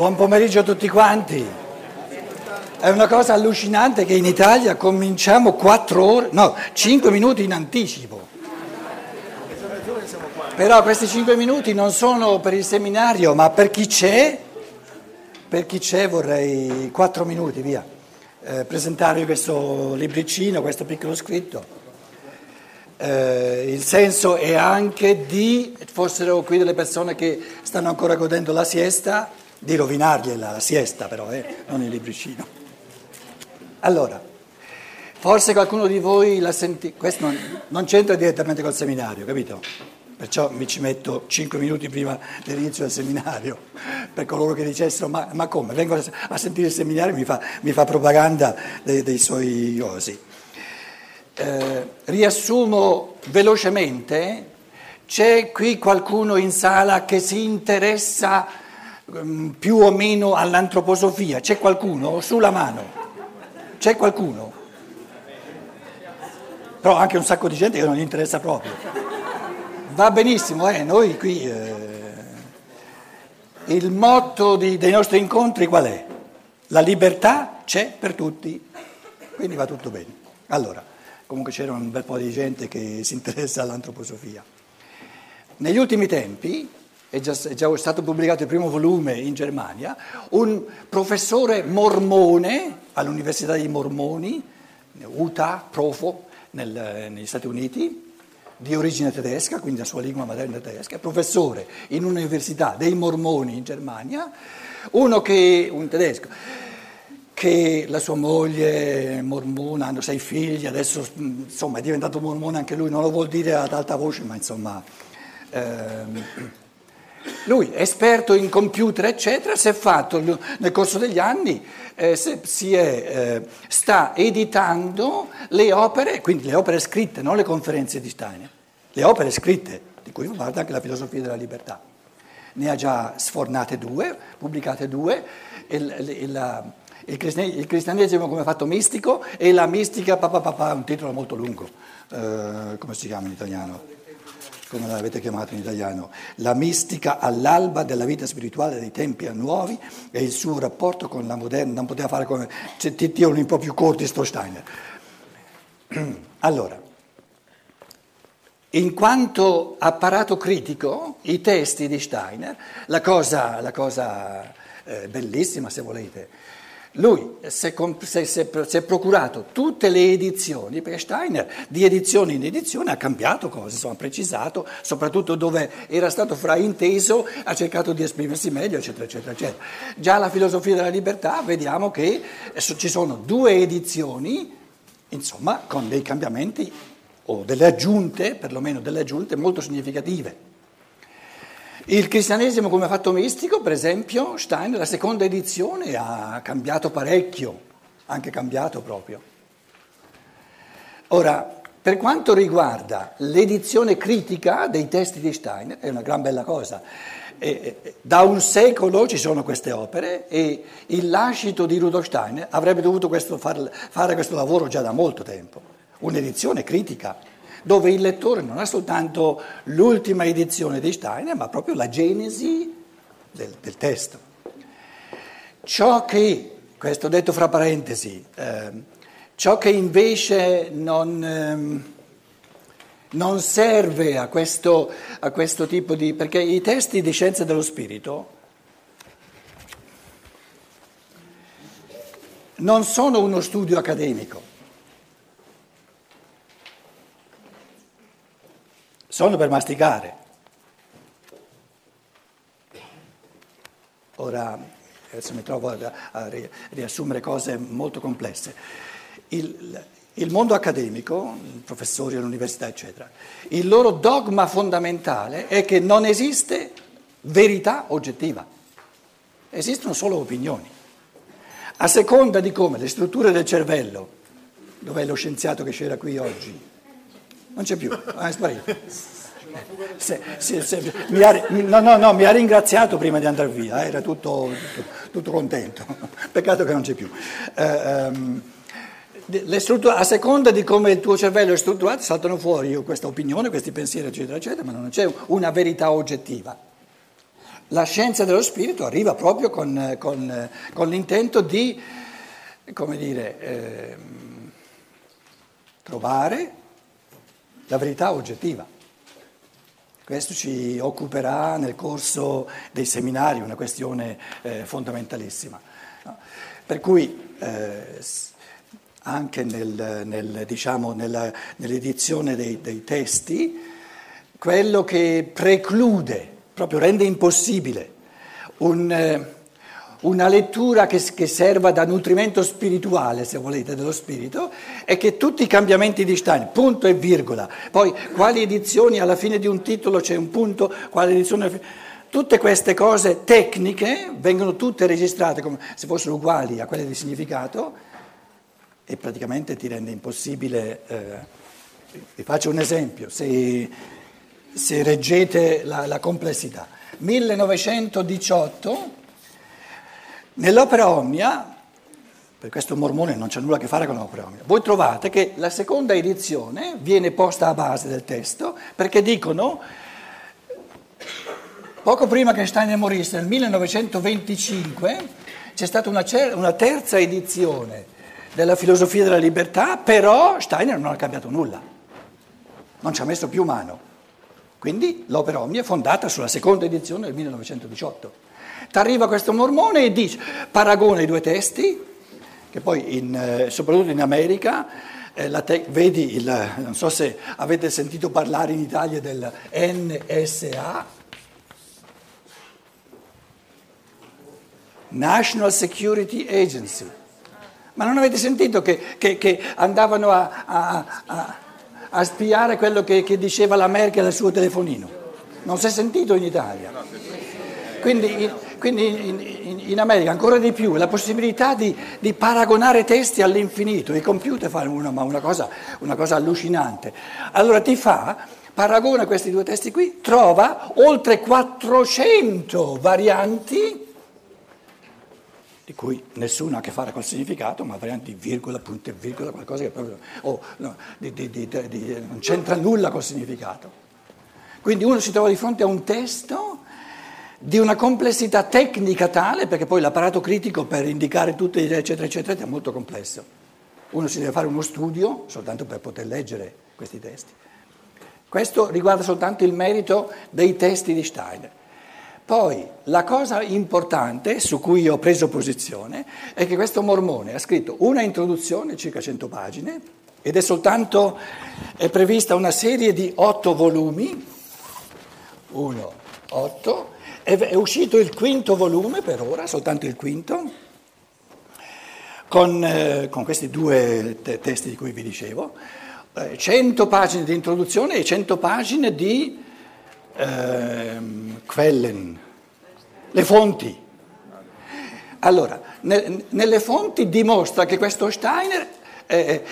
Buon pomeriggio a tutti quanti. È una cosa allucinante che in Italia cominciamo 4 ore, no, 5 minuti in anticipo. Però questi 5 minuti non sono per il seminario, ma per chi c'è, per chi c'è vorrei 4 minuti, via, eh, presentarvi questo libricino, questo piccolo scritto. Eh, il senso è anche di, fossero qui delle persone che stanno ancora godendo la siesta, di rovinargliela la siesta però, eh, non il libricino. Allora, forse qualcuno di voi l'ha sentito, questo non, non c'entra direttamente col seminario, capito? Perciò mi ci metto 5 minuti prima dell'inizio del seminario, per coloro che dicessero ma, ma come, vengo a sentire il seminario e mi mi fa propaganda dei, dei suoi cosi. Eh, riassumo velocemente, c'è qui qualcuno in sala che si interessa più o meno all'antroposofia? C'è qualcuno? Sulla mano. C'è qualcuno? Però anche un sacco di gente che non gli interessa proprio. Va benissimo, eh, noi qui... Eh, il motto di, dei nostri incontri qual è? La libertà c'è per tutti, quindi va tutto bene. Allora, comunque c'era un bel po' di gente che si interessa all'antroposofia. Negli ultimi tempi, è già, è già stato pubblicato il primo volume in Germania, un professore mormone all'Università dei Mormoni, Utah, Profo, nel, negli Stati Uniti, di origine tedesca, quindi la sua lingua materna è tedesca, professore in un'università dei mormoni in Germania, uno che, un tedesco, che la sua moglie è mormona, hanno sei figli, adesso insomma è diventato mormone anche lui, non lo vuol dire ad alta voce, ma insomma... Ehm, lui, esperto in computer, eccetera, si è fatto nel corso degli anni, eh, si è, eh, sta editando le opere, quindi le opere scritte, non le conferenze di Steiner, le opere scritte, di cui fa parte anche la filosofia della libertà. Ne ha già sfornate due, pubblicate due, e, e la, il cristianesimo come fatto mistico e la mistica, papà papà, un titolo molto lungo, eh, come si chiama in italiano? Come l'avete chiamato in italiano? La mistica all'alba della vita spirituale dei tempi nuovi e il suo rapporto con la moderna, non poteva fare come, cioè, ti tirano un po' più corti sto Steiner. Allora, in quanto apparato critico, i testi di Steiner, la cosa, la cosa eh, bellissima se volete, lui si è procurato tutte le edizioni, perché Steiner di edizione in edizione ha cambiato cose, insomma, ha precisato, soprattutto dove era stato frainteso, ha cercato di esprimersi meglio, eccetera, eccetera, eccetera. Già la filosofia della libertà vediamo che ci sono due edizioni, insomma, con dei cambiamenti o delle aggiunte, perlomeno delle aggiunte molto significative. Il cristianesimo come fatto mistico, per esempio, Stein, la seconda edizione ha cambiato parecchio, anche cambiato proprio. Ora, per quanto riguarda l'edizione critica dei testi di Stein, è una gran bella cosa. E, da un secolo ci sono queste opere e il lascito di Rudolf Stein avrebbe dovuto questo, far, fare questo lavoro già da molto tempo, un'edizione critica dove il lettore non ha soltanto l'ultima edizione di Steiner, ma proprio la genesi del, del testo. Ciò che, questo detto fra parentesi, eh, ciò che invece non, eh, non serve a questo, a questo tipo di... perché i testi di scienze dello spirito non sono uno studio accademico. Sono per masticare. Ora, adesso mi trovo a, a riassumere cose molto complesse. Il, il mondo accademico, professori all'università, eccetera, il loro dogma fondamentale è che non esiste verità oggettiva, esistono solo opinioni. A seconda di come le strutture del cervello, dov'è lo scienziato che c'era qui oggi? Non c'è più, è sparito. Se, se, se, ha, no, no, no, mi ha ringraziato prima di andare via, eh, era tutto, tutto, tutto, contento, peccato che non c'è più. Eh, um, a seconda di come il tuo cervello è strutturato saltano fuori questa opinione, questi pensieri, eccetera, eccetera, ma non c'è una verità oggettiva. la scienza dello spirito arriva proprio con, con, con l'intento di, come dire, eh, trovare la verità oggettiva. Questo ci occuperà nel corso dei seminari, una questione eh, fondamentalissima. Per cui eh, anche nel, nel, diciamo, nella, nell'edizione dei, dei testi, quello che preclude, proprio rende impossibile un eh, una lettura che, che, serva da nutrimento spirituale, se volete, dello spirito, è che tutti i cambiamenti di Stein, punto e virgola, poi quali edizioni alla fine di un titolo c'è un punto, quale edizione... Tutte queste cose tecniche vengono tutte registrate come se fossero uguali a quelle di significato e praticamente ti rende impossibile. Eh, vi faccio un esempio, se, se reggete la, la complessità. 1918 Nell'opera Omnia, per questo mormone non c'è nulla a che fare con l'opera Omnia, voi trovate che la seconda edizione viene posta a base del testo perché dicono, poco prima che Steiner morisse, nel 1925, c'è stata una, una terza edizione della filosofia della libertà, però Steiner non ha cambiato nulla, non ci ha messo più mano. Quindi l'opera Omnia è fondata sulla seconda edizione del 1918. Ti arriva questo mormone e dice, paragona i due testi, che poi in, eh, soprattutto in America, eh, te- vedi, il, non so se avete sentito parlare in Italia del NSA, National Security Agency. Ma non avete sentito che, che, che andavano a, a, a, a, spiare quello che, che diceva la Merkel al suo telefonino? Non si è sentito in Italia. Quindi quindi in, in, in, America ancora di più la possibilità di, di paragonare testi all'infinito, i computer fanno una, una, cosa, una cosa allucinante. Allora ti fa, paragona questi due testi qui, trova oltre 400 varianti di cui nessuno ha a che fare col significato, ma varianti virgola, punto e virgola, qualcosa che proprio oh, no, di, di, non c'entra nulla col significato. Quindi uno si trova di fronte a un testo di una complessità tecnica tale, perché poi l'apparato critico per indicare tutte, eccetera, eccetera, è molto complesso. Uno si deve fare uno studio soltanto per poter leggere questi testi. Questo riguarda soltanto il merito dei testi di Steiner. Poi la cosa importante su cui ho preso posizione è che questo mormone ha scritto una introduzione, circa 100 pagine, ed è soltanto è prevista una serie di otto volumi, uno, otto, è uscito il quinto volume per ora, soltanto il quinto, con, eh, con questi due te- testi di cui vi dicevo, eh, 100 pagine di introduzione e 100 pagine di eh, Quellen, le fonti. Allora, ne, nelle fonti dimostra che questo Steiner è,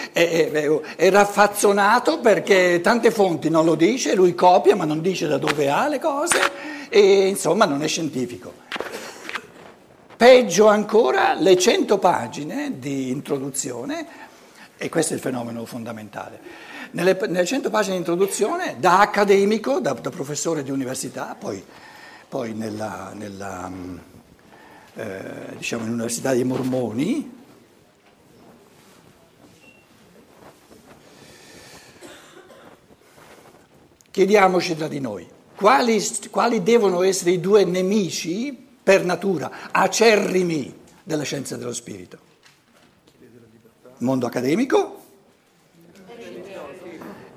raffazzonato perché tante fonti non lo dice, lui copia ma non dice da dove ha le cose e insomma non è scientifico. Peggio ancora le 100 pagine di introduzione, e questo è il fenomeno fondamentale. Nelle, nelle 100 pagine di introduzione, da accademico, da, da professore di università, poi, poi nella, nella eh, diciamo, nell'Università dei Mormoni, chiediamoci tra di noi, quali, quali devono essere i due nemici per natura, acerrimi della scienza dello spirito? Mondo accademico?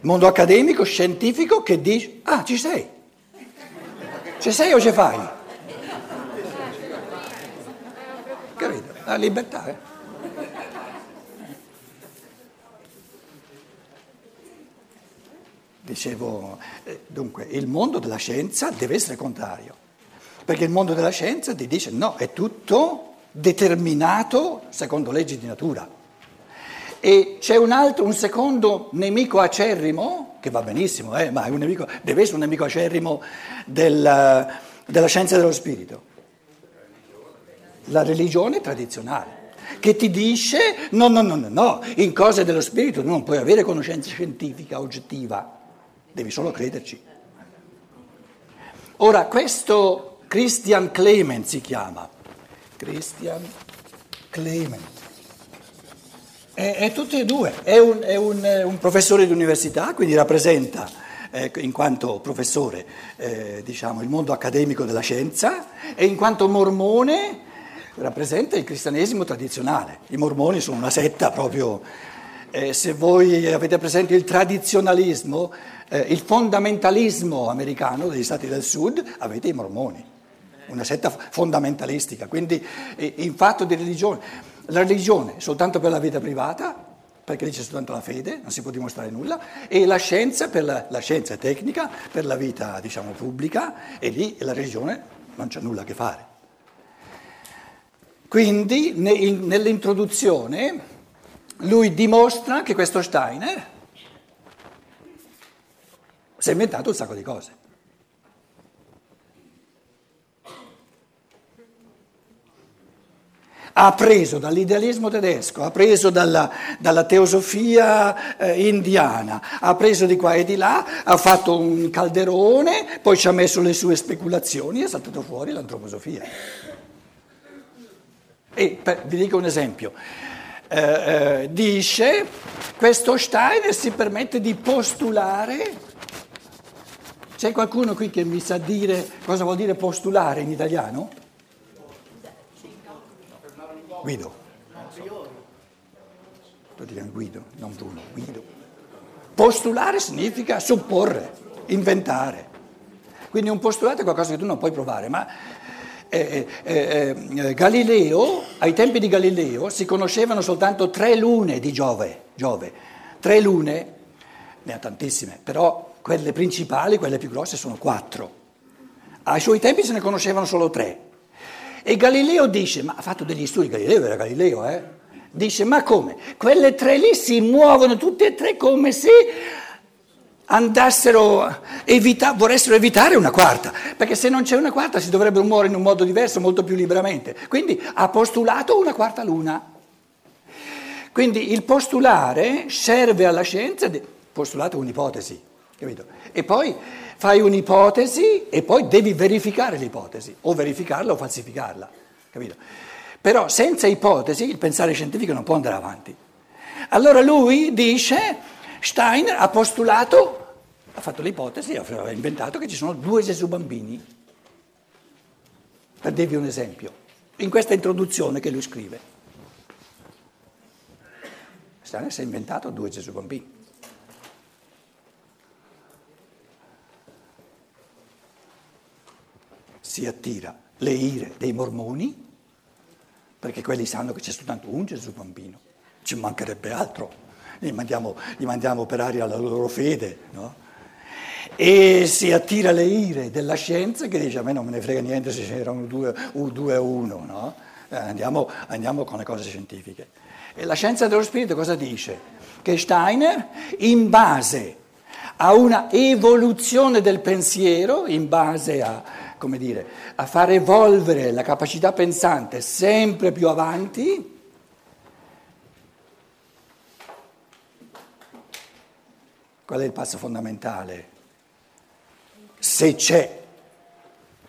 Mondo accademico, scientifico che dice, ah ci sei, ci sei o ci fai? Capito? La libertà, eh? Dicevo, eh, dunque, il mondo della scienza deve essere contrario, perché il mondo della scienza ti dice no, è tutto determinato secondo leggi di natura. E c'è un altro, un secondo nemico acerrimo, che va benissimo, eh, ma nemico, deve essere un nemico acerrimo del, della scienza dello spirito. La religione tradizionale che ti dice no, no, no, no, no, in cose dello spirito non puoi avere conoscenza scientifica oggettiva devi solo crederci. Ora, questo, Christian Clement si chiama. Christian Clement. E, e tutti e due, è, un, è un, un professore di università, quindi rappresenta eh, in quanto professore eh, diciamo, il mondo accademico della scienza e in quanto mormone rappresenta il cristianesimo tradizionale. I mormoni sono una setta proprio, eh, se voi avete presente il tradizionalismo, eh, il fondamentalismo americano degli stati del sud, avete i mormoni, una setta fondamentalistica, quindi eh, in fatto di religione. La religione soltanto per la vita privata, perché lì c'è soltanto la fede, non si può dimostrare nulla, e la scienza, per la, la scienza tecnica, per la vita diciamo, pubblica, e lì la religione non c'è nulla a che fare. Quindi nell'introduzione lui dimostra che questo Steiner si è inventato un sacco di cose. ha preso dall'idealismo tedesco, ha preso dalla, dalla teosofia eh, indiana, ha preso di qua e di là, ha fatto un calderone, poi ci ha messo le sue speculazioni e è saltato fuori l'antroposofia. E per, vi dico un esempio. Eh, eh, dice, questo Steiner si permette di postulare, c'è qualcuno qui che mi sa dire cosa vuol dire postulare in italiano? Guido. Lo dicono Guido, non Bruno, Guido. Postulare significa supporre, inventare. Quindi un postulato è qualcosa che tu non puoi provare, ma eh, eh, eh, Galileo, ai tempi di Galileo si conoscevano soltanto tre lune di Giove, Giove. Tre lune, ne ha tantissime, però quelle principali, quelle più grosse, sono quattro. Ai suoi tempi se ne conoscevano solo tre. E Galileo dice, ma ha fatto degli studi, Galileo era Galileo, eh? Dice, ma come? Quelle tre lì si muovono tutte e tre come se andassero, evita- voressero evitare una quarta, perché se non c'è una quarta si dovrebbero muovere in un modo diverso, molto più liberamente. Quindi ha postulato una quarta luna. Quindi il postulare serve alla scienza, de- postulato un'ipotesi, capito? E poi fai un'ipotesi e poi devi verificare l'ipotesi, o verificarla o falsificarla, capito? Però senza ipotesi il pensare scientifico non può andare avanti. Allora lui dice, Steiner ha postulato, ha fatto l'ipotesi, ha inventato che ci sono due Gesù bambini. Per dirvi un esempio, in questa introduzione che lui scrive. Steiner si è inventato due Gesù bambini. si attira le ire dei mormoni, perché quelli sanno che c'è soltanto un Gesù bambino, ci mancherebbe altro, li mandiamo, li mandiamo per aria alla loro fede, no? E si attira le ire della scienza che dice a me non me ne frega niente se c'erano due, due o uno, no? Eh, andiamo, andiamo con le cose scientifiche. E la scienza dello spirito cosa dice? Che Steiner, in base a una evoluzione del pensiero, in base a come dire, a far evolvere la capacità pensante sempre più avanti, qual è il passo fondamentale? Se c'è,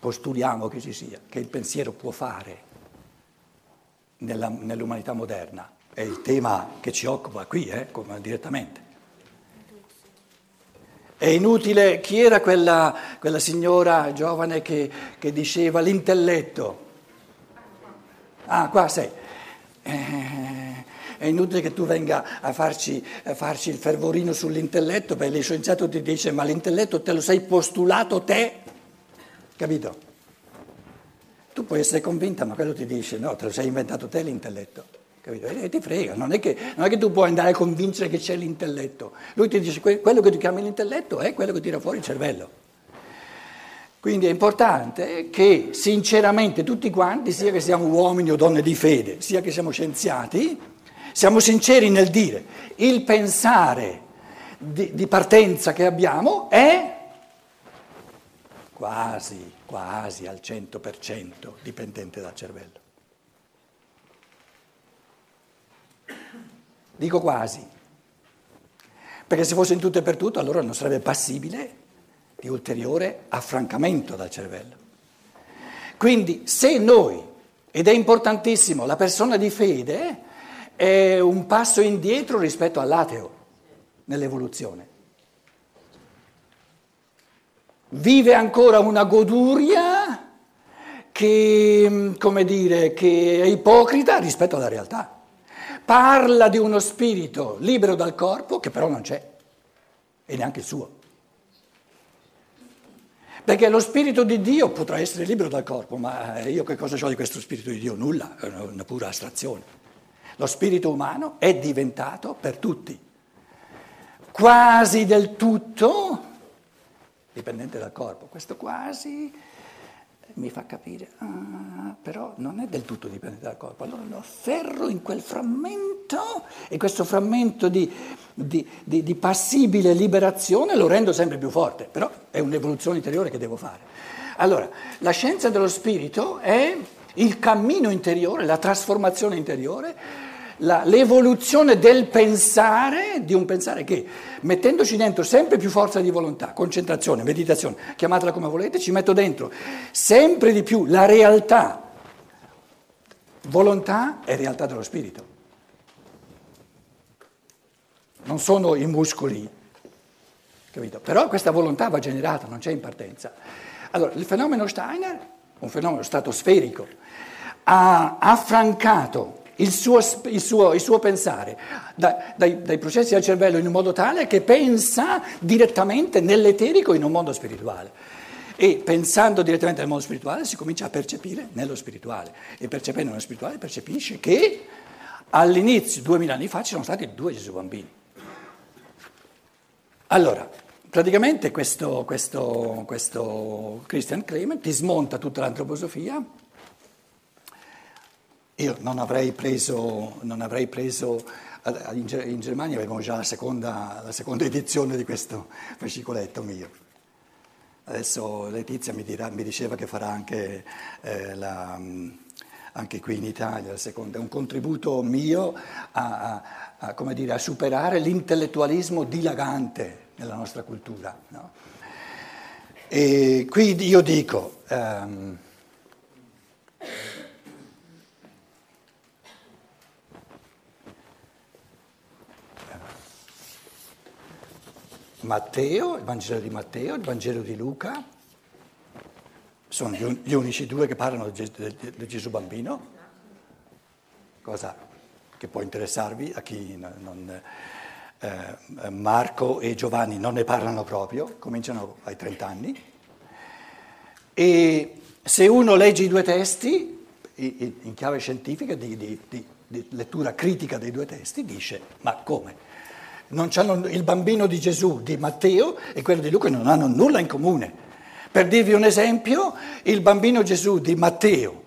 postuliamo che ci sia, che il pensiero può fare nella, nell'umanità moderna, è il tema che ci occupa qui, eh, direttamente. È inutile, chi era quella, quella signora giovane che, che, diceva l'intelletto? Ah, qua sei. Eh, è inutile che tu venga a farci, a farci, il fervorino sull'intelletto, perché lo scienziato ti dice ma l'intelletto te lo sei postulato te, capito? Tu puoi essere convinta, ma quello ti dice no, te lo sei inventato te l'intelletto. Capito? E ti frega, non è, che, non è, che, tu puoi andare a convincere che c'è l'intelletto. Lui ti dice quello che tu chiami l'intelletto è quello che tira fuori il cervello. Quindi è importante che sinceramente tutti quanti, sia che siamo uomini o donne di fede, sia che siamo scienziati, siamo sinceri nel dire il pensare di, di partenza che abbiamo è quasi, quasi al 100% dipendente dal cervello. Dico quasi, perché se fosse in tutto e per tutto allora non sarebbe passibile di ulteriore affrancamento dal cervello. Quindi se noi, ed è importantissimo, la persona di fede è un passo indietro rispetto all'ateo nell'evoluzione. Vive ancora una goduria che, come dire, che è ipocrita rispetto alla realtà. Parla di uno spirito libero dal corpo che però non c'è, e neanche il suo. Perché lo spirito di Dio potrà essere libero dal corpo, ma io che cosa ho di questo spirito di Dio? Nulla, è una pura astrazione. Lo spirito umano è diventato per tutti, quasi del tutto dipendente dal corpo. Questo quasi mi fa capire, ah, però non è del tutto dipendente dal corpo. Allora lo afferro in quel frammento e questo frammento di, di, di, di passibile liberazione lo rendo sempre più forte, però è un'evoluzione interiore che devo fare. Allora, la scienza dello spirito è il cammino interiore, la trasformazione interiore la, l'evoluzione del pensare, di un pensare che mettendoci dentro sempre più forza di volontà, concentrazione, meditazione, chiamatela come volete, ci metto dentro sempre di più la realtà. Volontà è realtà dello spirito. Non sono i muscoli, capito? Però questa volontà va generata, non c'è in partenza. Allora, il fenomeno Steiner, un fenomeno stratosferico, ha affrancato il suo, il suo, il suo pensare da, dai, dai, processi del cervello in un modo tale che pensa direttamente nell'eterico in un mondo spirituale. E pensando direttamente nel mondo spirituale si comincia a percepire nello spirituale. E percependo nello spirituale percepisce che all'inizio, duemila anni fa, ci sono stati due Gesù bambini. Allora, praticamente questo, questo, questo Christian Clement ti smonta tutta l'antroposofia io non avrei preso, non avrei preso in Germania avevamo già la seconda, la seconda, edizione di questo fascicoletto mio. Adesso Letizia mi, dirà, mi diceva che farà anche, eh, la, anche, qui in Italia la seconda. È un contributo mio a, a, a, dire, a superare l'intellettualismo dilagante nella nostra cultura. No? E qui io dico... Um, Matteo, il Vangelo di Matteo, il Vangelo di Luca, sono gli unici due che parlano di Gesù bambino, cosa che può interessarvi a chi non... Eh, Marco e Giovanni non ne parlano proprio, cominciano ai 30 anni. E se uno legge i due testi, in chiave scientifica, di, di, di, di lettura critica dei due testi, dice, ma come? Il bambino di Gesù di Matteo e quello di Luca non hanno nulla in comune. Per dirvi un esempio, il bambino Gesù di Matteo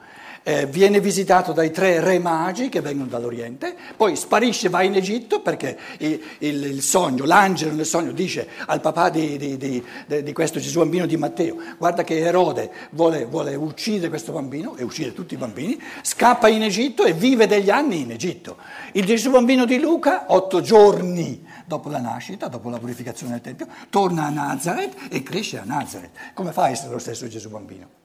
eh, viene visitato dai tre re magi che vengono dall'Oriente, poi sparisce, va in Egitto perché il, il, sogno, l'angelo nel sogno dice al papà di, di, di, di, questo Gesù bambino di Matteo, guarda che Erode vuole, vuole uccidere questo bambino e uccide tutti i bambini, scappa in Egitto e vive degli anni in Egitto. Il Gesù bambino di Luca, otto giorni dopo la nascita, dopo la purificazione del Tempio, torna a Nazareth e cresce a Nazareth. Come fa a essere lo stesso Gesù bambino?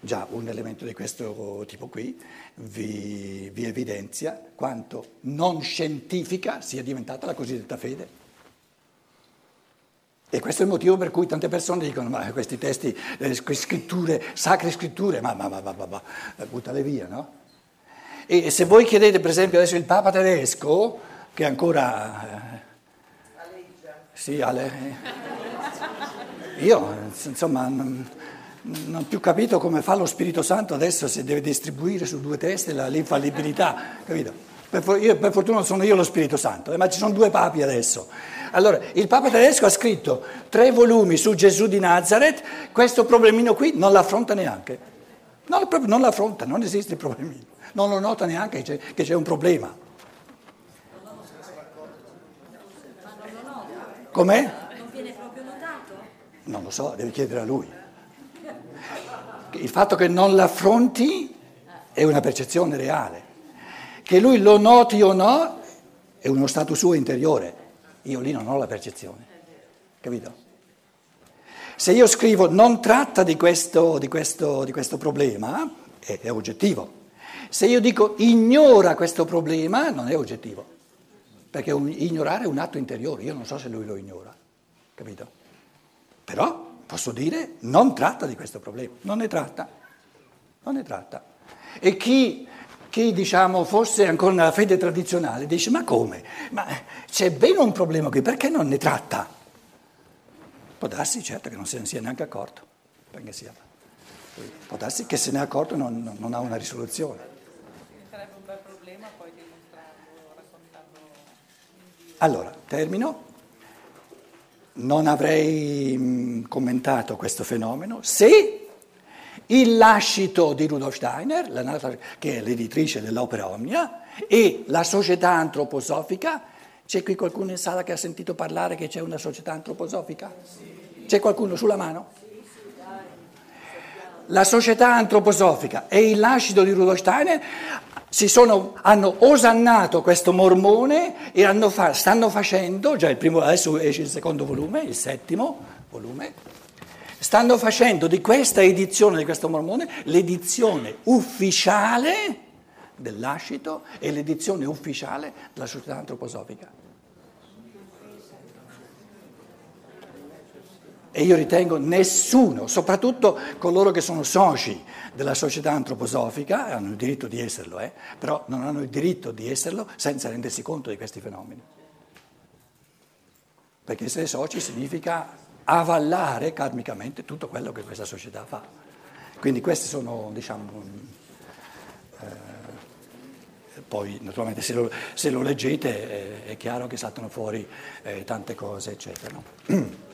Già un elemento di questo tipo qui vi, vi evidenzia quanto non scientifica sia diventata la cosiddetta fede. E questo è il motivo per cui tante persone dicono, ma questi testi, le scritture, sacre scritture, ma, ma, ma, ma, ma buttale via, no? E se voi chiedete per esempio adesso il Papa tedesco, che ancora... Eh, sì, alle, io insomma... Non, non ho più capito come fa lo Spirito Santo adesso se deve distribuire su due teste l'infallibilità, capito? Per, io, per fortuna sono io lo Spirito Santo, eh, ma ci sono due papi adesso. Allora, il Papa tedesco ha scritto tre volumi su Gesù di Nazareth, questo problemino qui non l'affronta neanche. Non, non l'affronta, non esiste il problemino, non lo nota neanche che c'è, che c'è un problema. Com'è? Non viene proprio notato? Non lo so, devi chiedere a lui il fatto che non l'affronti è una percezione reale, che lui lo noti o no è uno stato suo interiore. io lì non ho la percezione, capito? Se io scrivo non tratta di questo, di questo, di questo problema, è, è oggettivo. Se io dico ignora questo problema, non è oggettivo, perché un, ignorare è un atto interiore, io non so se lui lo ignora, capito? Però posso dire non tratta di questo problema, non ne tratta, non ne tratta. E chi, chi diciamo fosse ancora nella fede tradizionale dice ma come? Ma c'è bene un problema qui, perché non ne tratta? Può darsi certo che non se ne sia neanche accorto, perché sia. Può darsi che se ne è accorto non, non ha una risoluzione. Sarebbe un bel problema poi dimostrarlo, raccontarlo in Dio. Allora, termino. Non avrei mh, commentato questo fenomeno se il lascito di Rudolf Steiner, che è l'editrice dell'opera Omnia, e la società antroposofica, c'è qui qualcuno in sala che ha sentito parlare che c'è una società antroposofica? C'è qualcuno sulla mano? La società antroposofica e il lascito di Rudolf Steiner sono, hanno osannato questo mormone e fa- stanno facendo, già il primo, adesso esce il secondo volume, il settimo volume, stanno facendo di questa edizione di questo mormone l'edizione ufficiale del lascito e l'edizione ufficiale della società antroposofica. E io ritengo nessuno, soprattutto coloro che sono soci della società antroposofica, hanno il diritto di esserlo, eh, però non hanno il diritto di esserlo senza rendersi conto di questi fenomeni. Perché essere soci significa avallare karmicamente tutto quello che questa società fa. Quindi questi sono, diciamo, eh, poi naturalmente se lo, se lo leggete eh, è chiaro che saltano fuori eh, tante cose, eccetera.